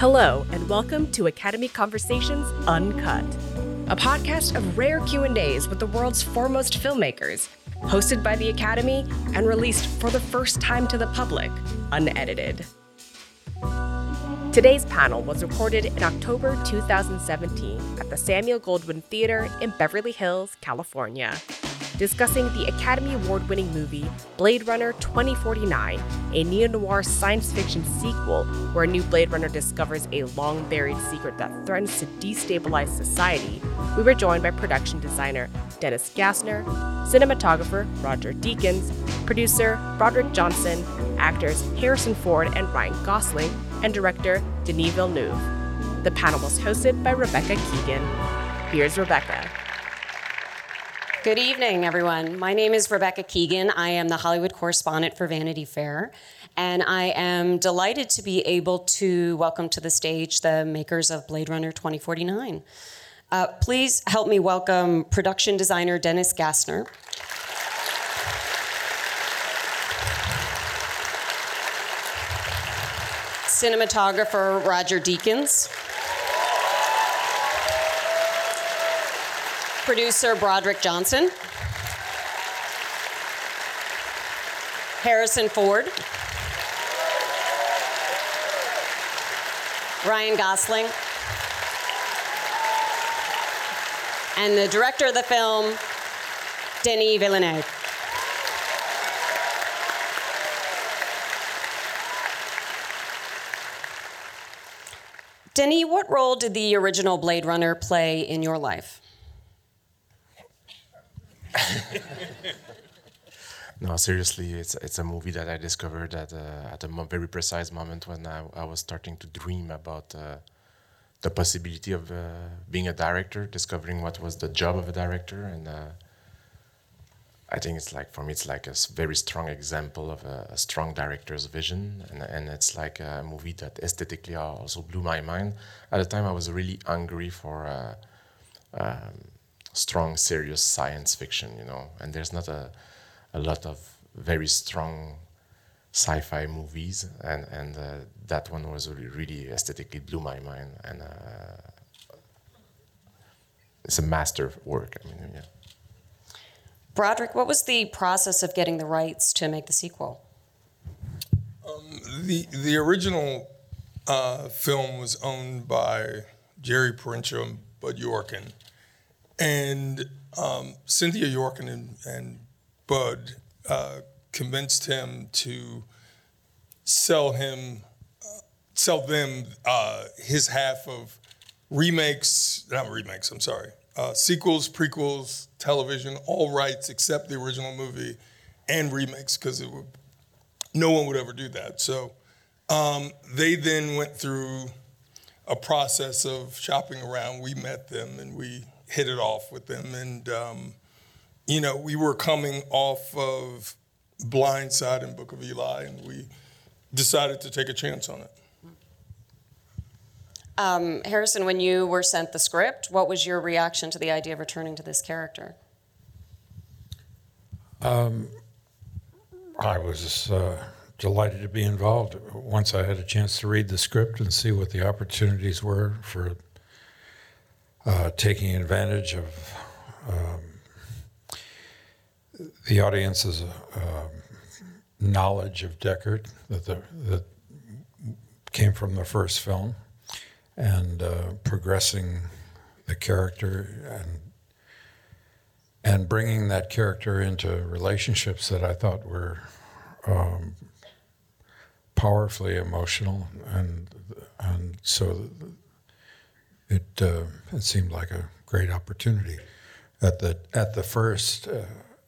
Hello, and welcome to Academy Conversations Uncut, a podcast of rare Q&As with the world's foremost filmmakers, hosted by the Academy and released for the first time to the public, unedited. Today's panel was recorded in October 2017 at the Samuel Goldwyn Theater in Beverly Hills, California discussing the Academy Award winning movie Blade Runner 2049, a neo noir science fiction sequel where a new Blade Runner discovers a long buried secret that threatens to destabilize society. We were joined by production designer Dennis Gassner, cinematographer Roger Deakins, producer Broderick Johnson, actors Harrison Ford and Ryan Gosling, and director Denis Villeneuve. The panel was hosted by Rebecca Keegan. Here's Rebecca. Good evening, everyone. My name is Rebecca Keegan. I am the Hollywood correspondent for Vanity Fair, and I am delighted to be able to welcome to the stage the makers of Blade Runner 2049. Uh, please help me welcome production designer Dennis Gassner. Cinematographer Roger Deakins. Producer Broderick Johnson, Harrison Ford, Ryan Gosling, and the director of the film, Denis Villeneuve. Denis, what role did the original Blade Runner play in your life? no, seriously, it's it's a movie that I discovered at a, at a very precise moment when I, I was starting to dream about uh, the possibility of uh, being a director, discovering what was the job of a director, and uh, I think it's like for me, it's like a very strong example of a, a, strong director's vision, and and it's like a movie that aesthetically also blew my mind. At the time, I was really hungry for. Uh, um, strong, serious science fiction, you know. And there's not a, a lot of very strong sci-fi movies, and and uh, that one was really, really aesthetically blew my mind, and uh, it's a master work. I mean, yeah. Broderick, what was the process of getting the rights to make the sequel? Um, the the original uh, film was owned by Jerry Perenchio and Bud Yorkin and um, Cynthia Yorkin and, and Bud uh, convinced him to sell him, uh, sell them uh, his half of remakes, not remakes, I'm sorry, uh, sequels, prequels, television, all rights except the original movie and remakes because no one would ever do that. So um, they then went through a process of shopping around. We met them and we hit it off with them. And, um, you know, we were coming off of Blind Side and Book of Eli, and we decided to take a chance on it. Um, Harrison, when you were sent the script, what was your reaction to the idea of returning to this character? Um, I was uh, delighted to be involved once I had a chance to read the script and see what the opportunities were for uh, taking advantage of um, the audience's uh, knowledge of Deckard that, the, that came from the first film and uh, progressing the character and and bringing that character into relationships that I thought were um, powerfully emotional and and so it uh, it seemed like a great opportunity. At the at the first uh,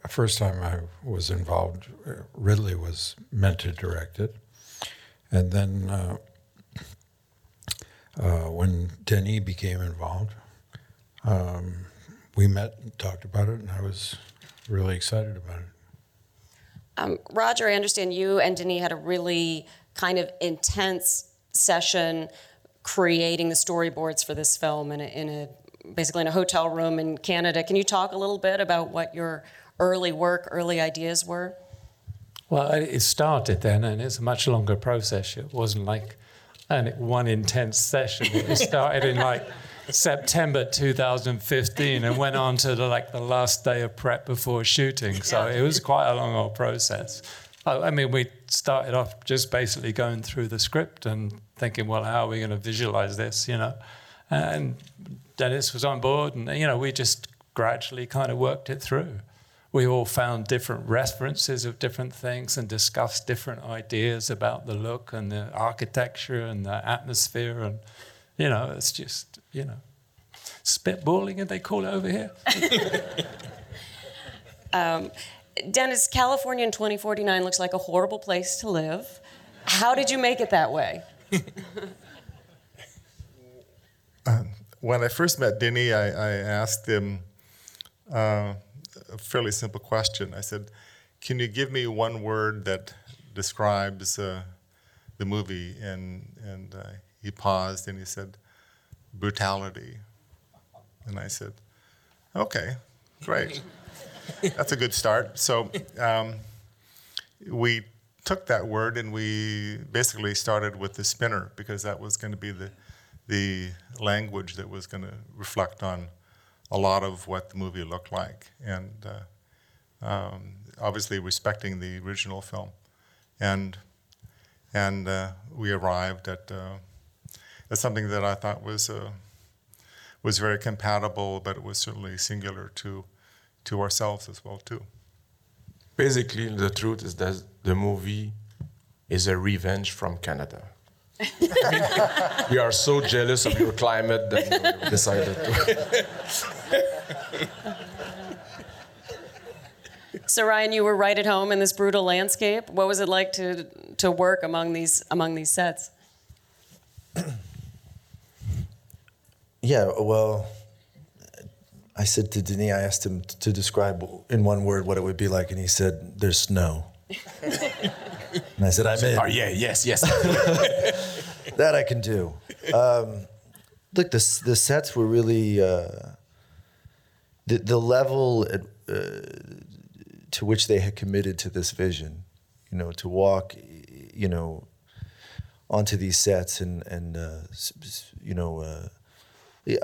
first time I was involved, uh, Ridley was meant to direct it, and then uh, uh, when Denny became involved, um, we met and talked about it, and I was really excited about it. Um, Roger, I understand you and Denis had a really kind of intense session creating the storyboards for this film in a, in a basically in a hotel room in Canada. Can you talk a little bit about what your early work, early ideas were? Well, it started then, and it's a much longer process. It wasn't like and one intense session. It started in like September 2015 and went on to the, like the last day of prep before shooting. So it was quite a long old process. I mean, we started off just basically going through the script and thinking, well, how are we going to visualize this, you know? And Dennis was on board, and you know, we just gradually kind of worked it through. We all found different references of different things and discussed different ideas about the look and the architecture and the atmosphere, and you know, it's just you know, spitballing, and they call it over here. um, Dennis, California in 2049 looks like a horrible place to live. How did you make it that way? Uh, when I first met Denis, I, I asked him uh, a fairly simple question. I said, Can you give me one word that describes uh, the movie? And, and uh, he paused and he said, Brutality. And I said, Okay, great. That's a good start. So um, we took that word and we basically started with the spinner because that was going to be the the language that was going to reflect on a lot of what the movie looked like, and uh, um, obviously respecting the original film, and and uh, we arrived at uh, at something that I thought was uh, was very compatible, but it was certainly singular to to ourselves as well too. Basically, the truth is that the movie is a revenge from Canada. we are so jealous of your climate that we decided to. so Ryan, you were right at home in this brutal landscape. What was it like to to work among these among these sets? yeah, well, I said to Denis, I asked him to describe in one word what it would be like, and he said, "There's snow." and I said, "I'm in." Oh yeah, yes, yes. that I can do. Um, look, the the sets were really uh, the the level at, uh, to which they had committed to this vision. You know, to walk, you know, onto these sets and and uh, you know uh,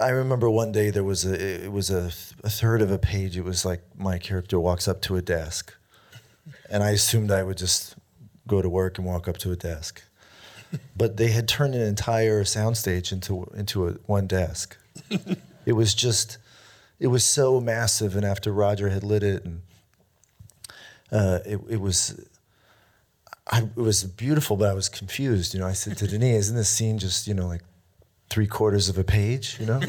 I remember one day there was a it was a, a third of a page. It was like my character walks up to a desk, and I assumed I would just go to work and walk up to a desk, but they had turned an entire soundstage into into a, one desk. it was just, it was so massive, and after Roger had lit it, and uh, it it was. I, it was beautiful, but I was confused. You know, I said to Denis, "Isn't this scene just you know like three quarters of a page, you know?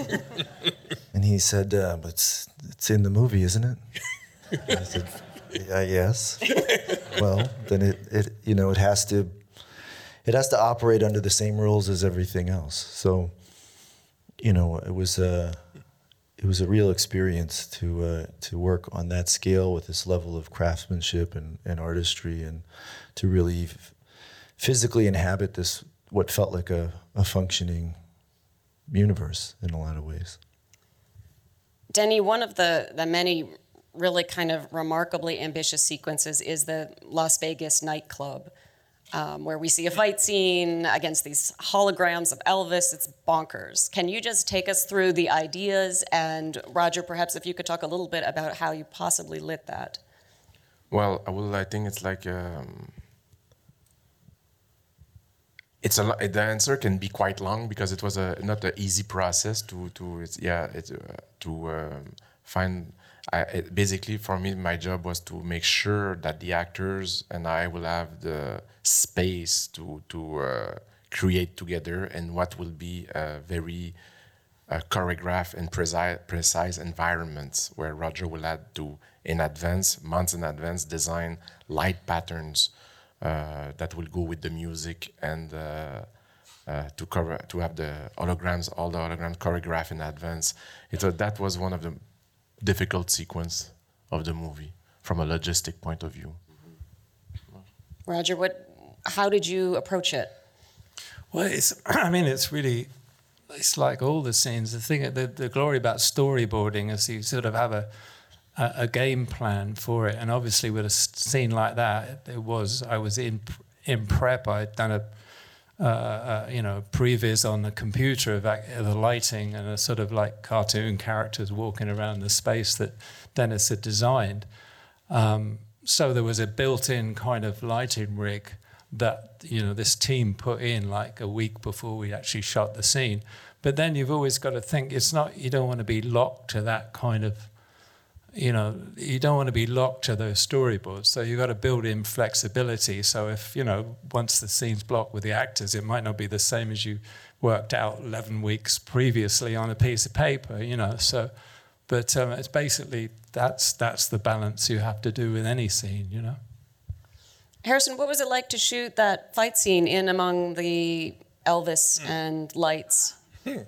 and he said, uh, but it's, it's in the movie, isn't it? I said, yeah, yes. well, then it, it, you know, it has to, it has to operate under the same rules as everything else. So, you know, it was a, it was a real experience to uh, to work on that scale with this level of craftsmanship and, and artistry, and to really f- physically inhabit this what felt like a, a functioning universe in a lot of ways. Denny, one of the, the many really kind of remarkably ambitious sequences is the Las Vegas nightclub, um, where we see a fight scene against these holograms of Elvis. It's bonkers. Can you just take us through the ideas? And Roger, perhaps if you could talk a little bit about how you possibly lit that. Well, well I think it's like um, it's a the answer can be quite long because it was a not an easy process to to it's, yeah it, uh, to um, find I, it, basically for me my job was to make sure that the actors and I will have the space to to uh, create together and what will be a very uh, choreographed and precise precise environments where Roger will have to in advance months in advance design light patterns that will go with the music and uh, uh, to cover to have the holograms, all the holograms choreographed in advance. It that was one of the difficult sequence of the movie from a logistic point of view. Roger, what? How did you approach it? Well, it's. I mean, it's really. It's like all the scenes. The thing, the, the glory about storyboarding is you sort of have a a, a, game plan for it. And obviously, with a scene like that, it was I was in in prep. I'd done a uh, uh, you know, previs on the computer of the lighting and a sort of like cartoon characters walking around the space that Dennis had designed. Um, so there was a built-in kind of lighting rig that you know this team put in like a week before we actually shot the scene. But then you've always got to think it's not you don't want to be locked to that kind of you know, you don't want to be locked to those storyboards. So you've got to build in flexibility. So if, you know, once the scene's blocked with the actors, it might not be the same as you worked out 11 weeks previously on a piece of paper, you know. So, but um, it's basically that's, that's the balance you have to do with any scene, you know. Harrison, what was it like to shoot that fight scene in among the Elvis mm. and lights? Hmm.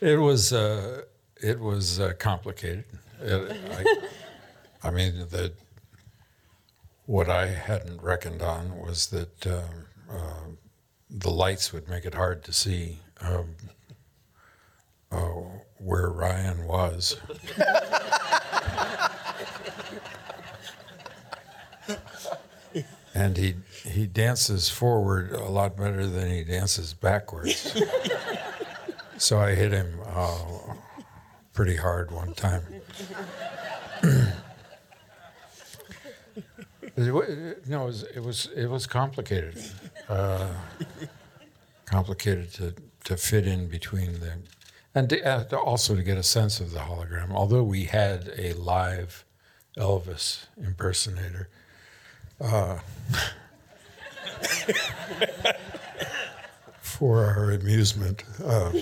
It was uh, it was uh, complicated. It, I, I, mean, the what I hadn't reckoned on was that um, uh, the lights would make it hard to see um, uh, where Ryan was. and he he dances forward a lot better than he dances backwards. so I hit him uh, pretty hard one time. no, it was, it was it was complicated, uh, complicated to to fit in between them, and to, uh, also to get a sense of the hologram. Although we had a live Elvis impersonator, uh, for our amusement. Uh,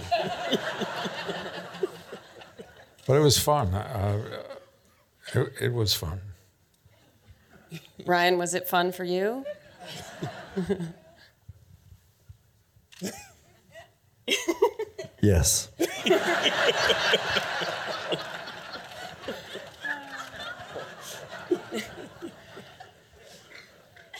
but it was fun. Uh, it, it was fun. Ryan, was it fun for you? yes.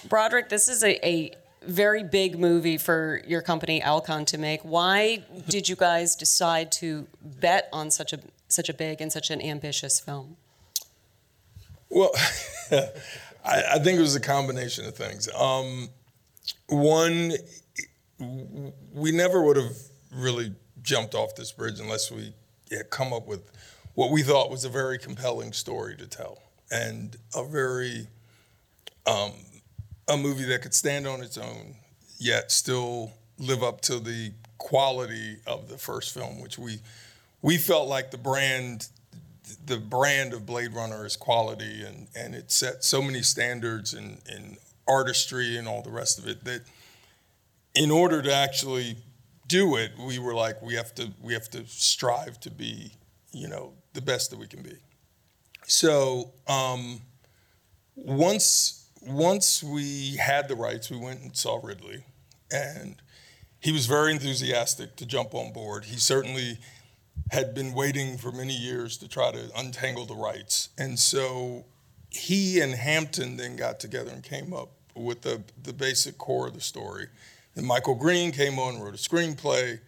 Broderick, this is a, a very big movie for your company Alcon to make. Why did you guys decide to bet on such a such a big and such an ambitious film? Well, I, I, think it was a combination of things. Um, one, we never would have really jumped off this bridge unless we had come up with what we thought was a very compelling story to tell and a very um, a movie that could stand on its own, yet still live up to the quality of the first film, which we we felt like the brand the brand of Blade Runner is quality and, and it set so many standards and, and artistry and all the rest of it that in order to actually do it, we were like, we have to we have to strive to be, you know, the best that we can be. So um, once once we had the rights, we went and saw Ridley, and he was very enthusiastic to jump on board. He certainly had been waiting for many years to try to untangle the rights, and so he and Hampton then got together and came up with the the basic core of the story. And Michael Green came on, wrote a screenplay,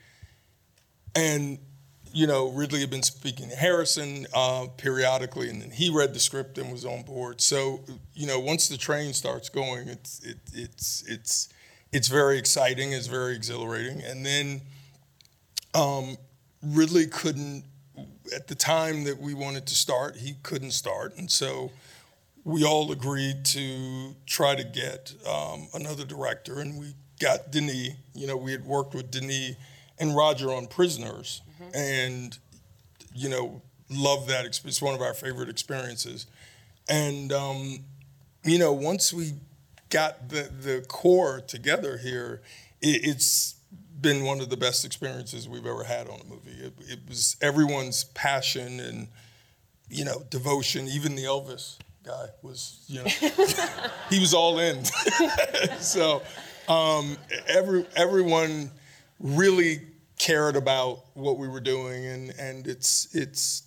and you know, Ridley had been speaking to Harrison uh, periodically, and then he read the script and was on board. So, you know, once the train starts going, it's it, it's it's it's very exciting, it's very exhilarating, and then um, Ridley couldn't at the time that we wanted to start, he couldn't start, and so we all agreed to try to get um, another director, and we got Denis. You know, we had worked with Denis and Roger on Prisoners mm-hmm. and you know love that. It's one of our favorite experiences. And um, you know, once we got the the core together here, it, it's been one of the best experiences we've ever had on a movie. It, it was everyone's passion and you know devotion. Even the Elvis guy was you know he was all in. so um, every everyone really cared about what we were doing and and it's it's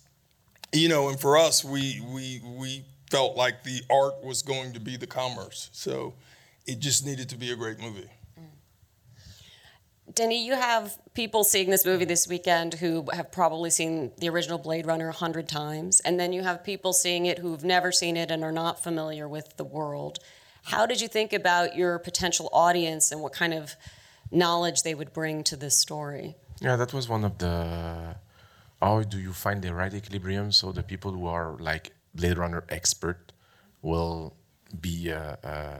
you know and for us we we we felt like the art was going to be the commerce. So it just needed to be a great movie. Mm. Denny, you have people seeing this movie this weekend who have probably seen the original Blade Runner a hundred times, and then you have people seeing it who've never seen it and are not familiar with the world. How did you think about your potential audience and what kind of knowledge they would bring to this story? Yeah, that was one of the. How do you find the right equilibrium so the people who are like Blade Runner expert will be uh, uh,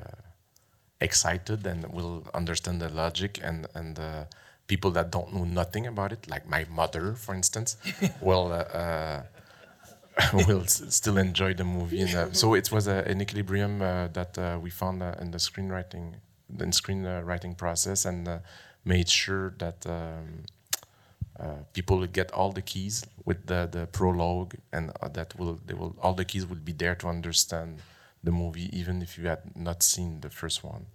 excited and will understand the logic, and and uh, people that don't know nothing about it, like my mother, for instance, will. Uh, uh, will s- still enjoy the movie, and uh, so it was a, an equilibrium uh, that uh, we found uh, in the screenwriting, the screenwriting process, and uh, made sure that um, uh, people get all the keys with the, the prologue and uh, that will they will all the keys will be there to understand the movie even if you had not seen the first one.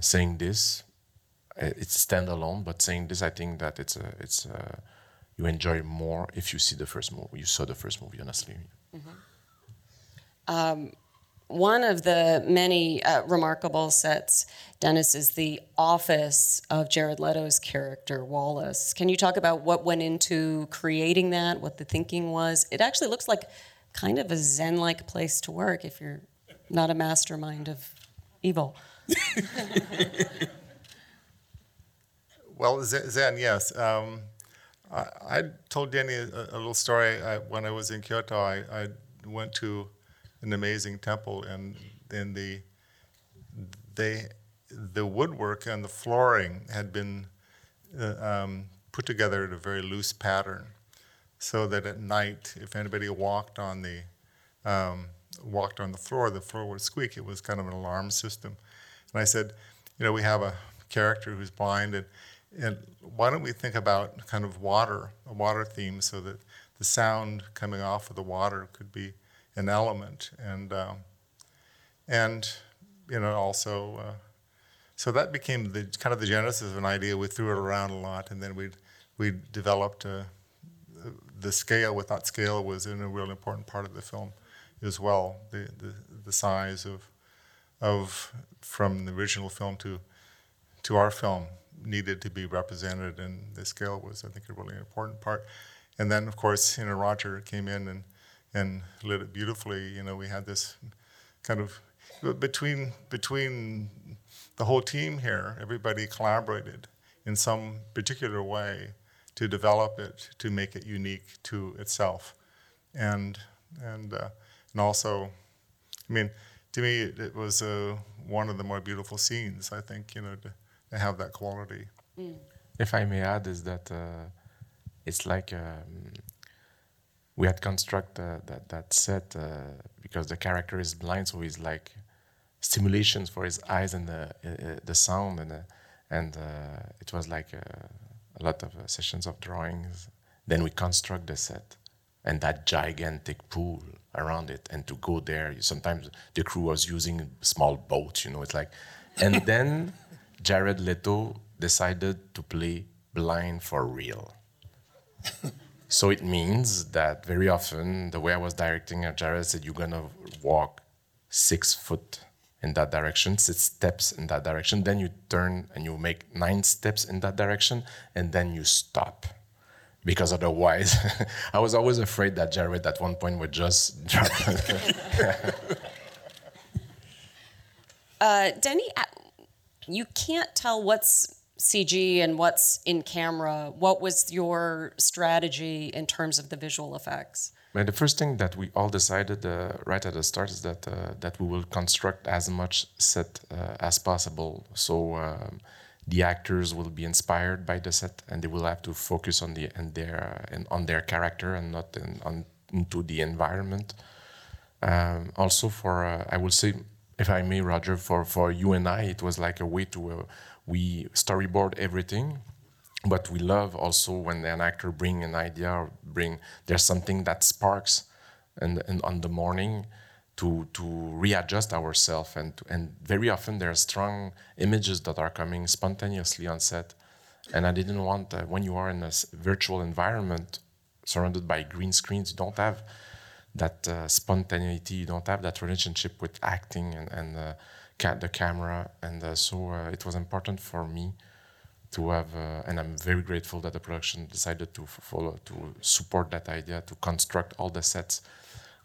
Saying this it's standalone but saying this i think that it's a, it's a, you enjoy more if you see the first movie you saw the first movie honestly One of the many uh, remarkable sets, Dennis, is the office of Jared Leto's character, Wallace. Can you talk about what went into creating that, what the thinking was? It actually looks like kind of a Zen like place to work if you're not a mastermind of evil. Well, Zen, yes. Um, I, I told Danny a, a little story. I, when I was in Kyoto, I, I went to an amazing temple, and and the they the woodwork and the flooring had been uh, um, put together in a very loose pattern, so that at night, if anybody walked on the um, walked on the floor, the floor would squeak. It was kind of an alarm system. And I said, you know, we have a character who's blind, and and why don't we think about kind of water, a water theme, so that the sound coming off of the water could be an element, and um, and you know also. Uh, so that became the kind of the genesis of an idea. We threw it around a lot, and then we we developed uh, the scale. With that scale was in a real important part of the film as well. The the, the size of of from the original film to to our film needed to be represented, and the scale was, I think, a really important part. And then, of course, you know, Roger came in and and lit it beautifully. You know, we had this kind of between between the whole team here, everybody collaborated in some particular way to develop it, to make it unique to itself, and and uh, and also, I mean, to me, it, it was uh, one of the more beautiful scenes. I think you know to, to have that quality. if I may add, is that uh, it's like um, we had construct uh, that that set uh, because the character is blind, so he's like stimulations for his eyes and the uh, the sound and uh, and uh, it was like uh, a lot of uh, sessions of drawings. Then we construct the set and that gigantic pool around it, and to go there, sometimes the crew was using small boats. You know, it's like, and then Jared Leto decided to play blind for real. So it means that very often the way I was directing uh, Jared said you're gonna walk six foot in that direction, six steps in that direction, then you turn and you make nine steps in that direction, and then you stop. Because otherwise, I was always afraid that Jared at one point would just drop. Uh, Denny, you can't tell what's CG and what's in camera. What was your strategy in terms of the visual effects? The first thing that we all decided uh, right at the start is that uh, that we will construct as much set uh, as possible. So um, the actors will be inspired by the set, and they will have to focus on the and their and on their character and not in, on into the environment. Um, also, for uh, I will say, if I may, Roger, for for you and I, it was like a way to uh, we storyboard everything but we love also when an actor bring an idea or bring there's something that sparks and, and on the morning to to readjust ourselves and and very often there are strong images that are coming spontaneously on set. And I didn't want uh, when you are in a virtual environment surrounded by green screens you don't have that uh, spontaneity you don't have that relationship with acting and, and uh, ca- the camera and uh, so it was important for me to have, uh, and I'm very grateful that the production decided to follow to support that idea to construct all the sets.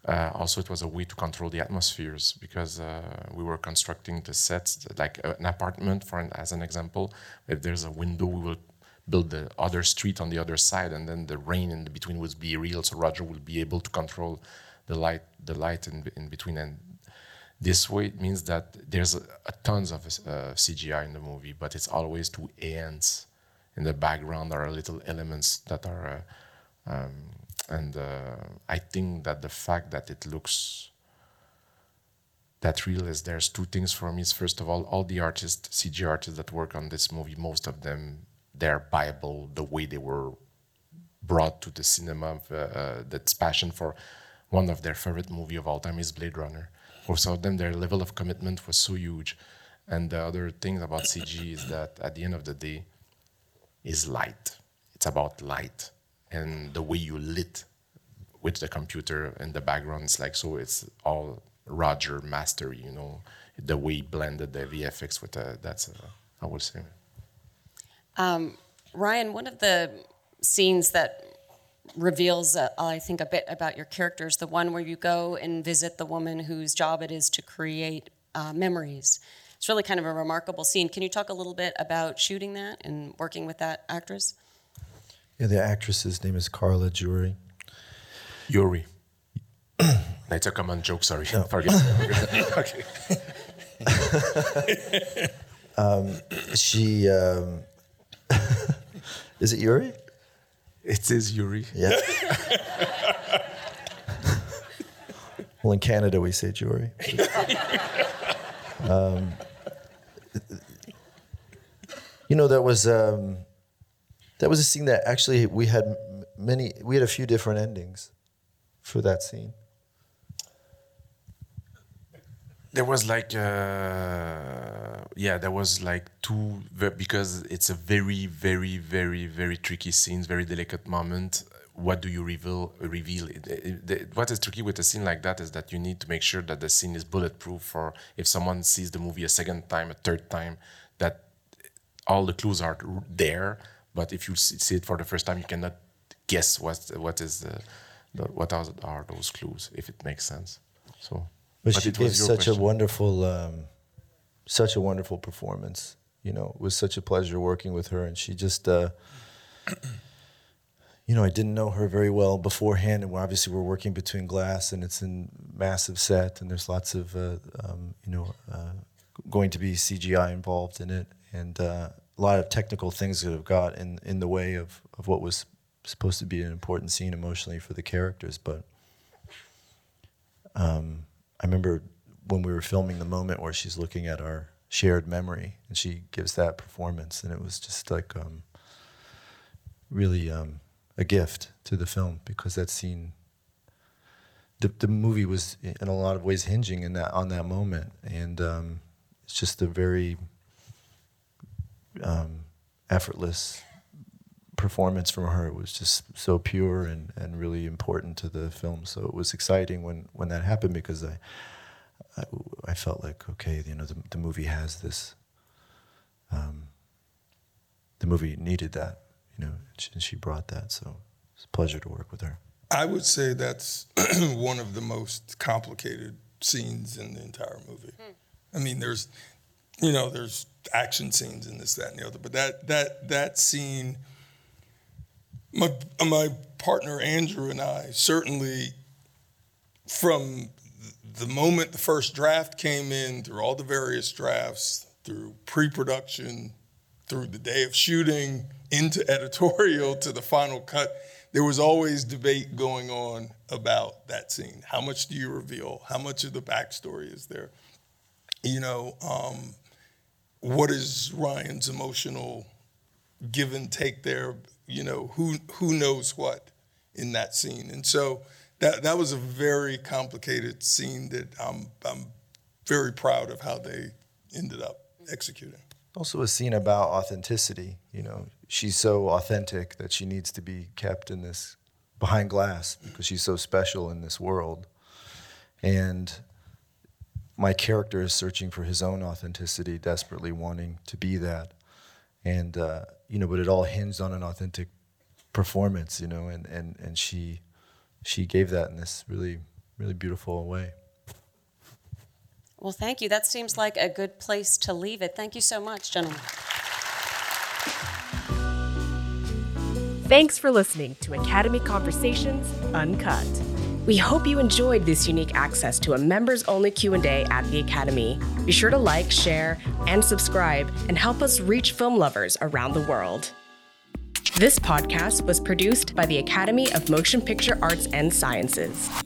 Uh, also, it was a way to control the atmospheres because uh, we were constructing the sets like an apartment, for an, as an example. If there's a window, we will build the other street on the other side, and then the rain in between would be real. So Roger will be able to control the light, the light in, in between, and this way it means that there's a, a tons of uh, CGI in the movie, but it's always two ants in the background. Are little elements that are, uh, um, and uh, I think that the fact that it looks that real is there's two things for me. First of all, all the artists, CG artists that work on this movie, most of them they're Bible the way they were brought to the cinema. Uh, uh, that's passion for one of their favorite movie of all time is Blade Runner for some of them, their level of commitment was so huge. And the other thing about CG is that at the end of the day, is light. It's about light and the way you lit with the computer in the background. It's like so. It's all Roger mastery. You know, the way he blended the VFX with the, that's uh, I would say. Um, Ryan, one of the scenes that reveals, uh, I think, a bit about your characters. The one where you go and visit the woman whose job it is to create uh, memories. It's really kind of a remarkable scene. Can you talk a little bit about shooting that and working with that actress? Yeah, the actress's name is Carla Juri. Yuri. That's a common joke, sorry. No. Forget. okay. um, she, um, is it Yuri? It is Yuri. Yeah. well, in Canada, we say Jury. Um, you know, that was um, that was a scene that actually we had many. We had a few different endings for that scene. there was like uh, yeah there was like two because it's a very very very very tricky scenes very delicate moment. What do you reveal reveal? It, it, it, what is tricky with a scene like that is that you need to make sure that the scene is bulletproof for if someone sees the movie a second time a third time that all the clues are there. But if you see it for the first time you cannot guess what what is the, the what are, are those clues if it makes sense. So but, but she gave such question. a wonderful, um, such a wonderful performance. You know, it was such a pleasure working with her, and she just, uh, you know, I didn't know her very well beforehand, and obviously we're working between glass, and it's in massive set, and there's lots of, uh, um, you know, uh, going to be CGI involved in it, and uh, a lot of technical things that have got in in the way of of what was supposed to be an important scene emotionally for the characters, but. Um, I remember when we were filming the moment where she's looking at our shared memory and she gives that performance, and it was just like um, really um, a gift to the film because that scene. The, the movie was in a lot of ways hinging in that on that moment, and um, it's just a very um, effortless performance from her. It was just so pure and, and really important to the film. So it was exciting when, when that happened because I, I, I felt like, okay, you know, the, the movie has this, um, the movie needed that, you know, and she brought that. So it's a pleasure to work with her. I would say that's one of the most complicated scenes in the entire movie. Hmm. I mean, there's, you know, there's action scenes in this, that, and the other, but that that that scene my my partner Andrew and I certainly from the moment the first draft came in through all the various drafts through pre-production through the day of shooting into editorial to the final cut there was always debate going on about that scene. How much do you reveal? How much of the backstory is there? You know um, what is ryan's emotional give and take there? You know, who who knows what in that scene. And so that that was a very complicated scene that I'm I'm very proud of how they ended up executing. Also a scene about authenticity, you know. She's so authentic that she needs to be kept in this behind glass because she's so special in this world. And my character is searching for his own authenticity, desperately wanting to be that. And uh, you know, but it all hinged on an authentic performance, you know, and and and she she gave that in this really really beautiful way. Well, thank you. That seems like a good place to leave it. Thank you so much, gentlemen. Thanks for listening to Academy Conversations Uncut. We hope you enjoyed this unique access to a members-only Q&A at the Academy. Be sure to like, share, and subscribe and help us reach film lovers around the world. This podcast was produced by the Academy of Motion Picture Arts and Sciences.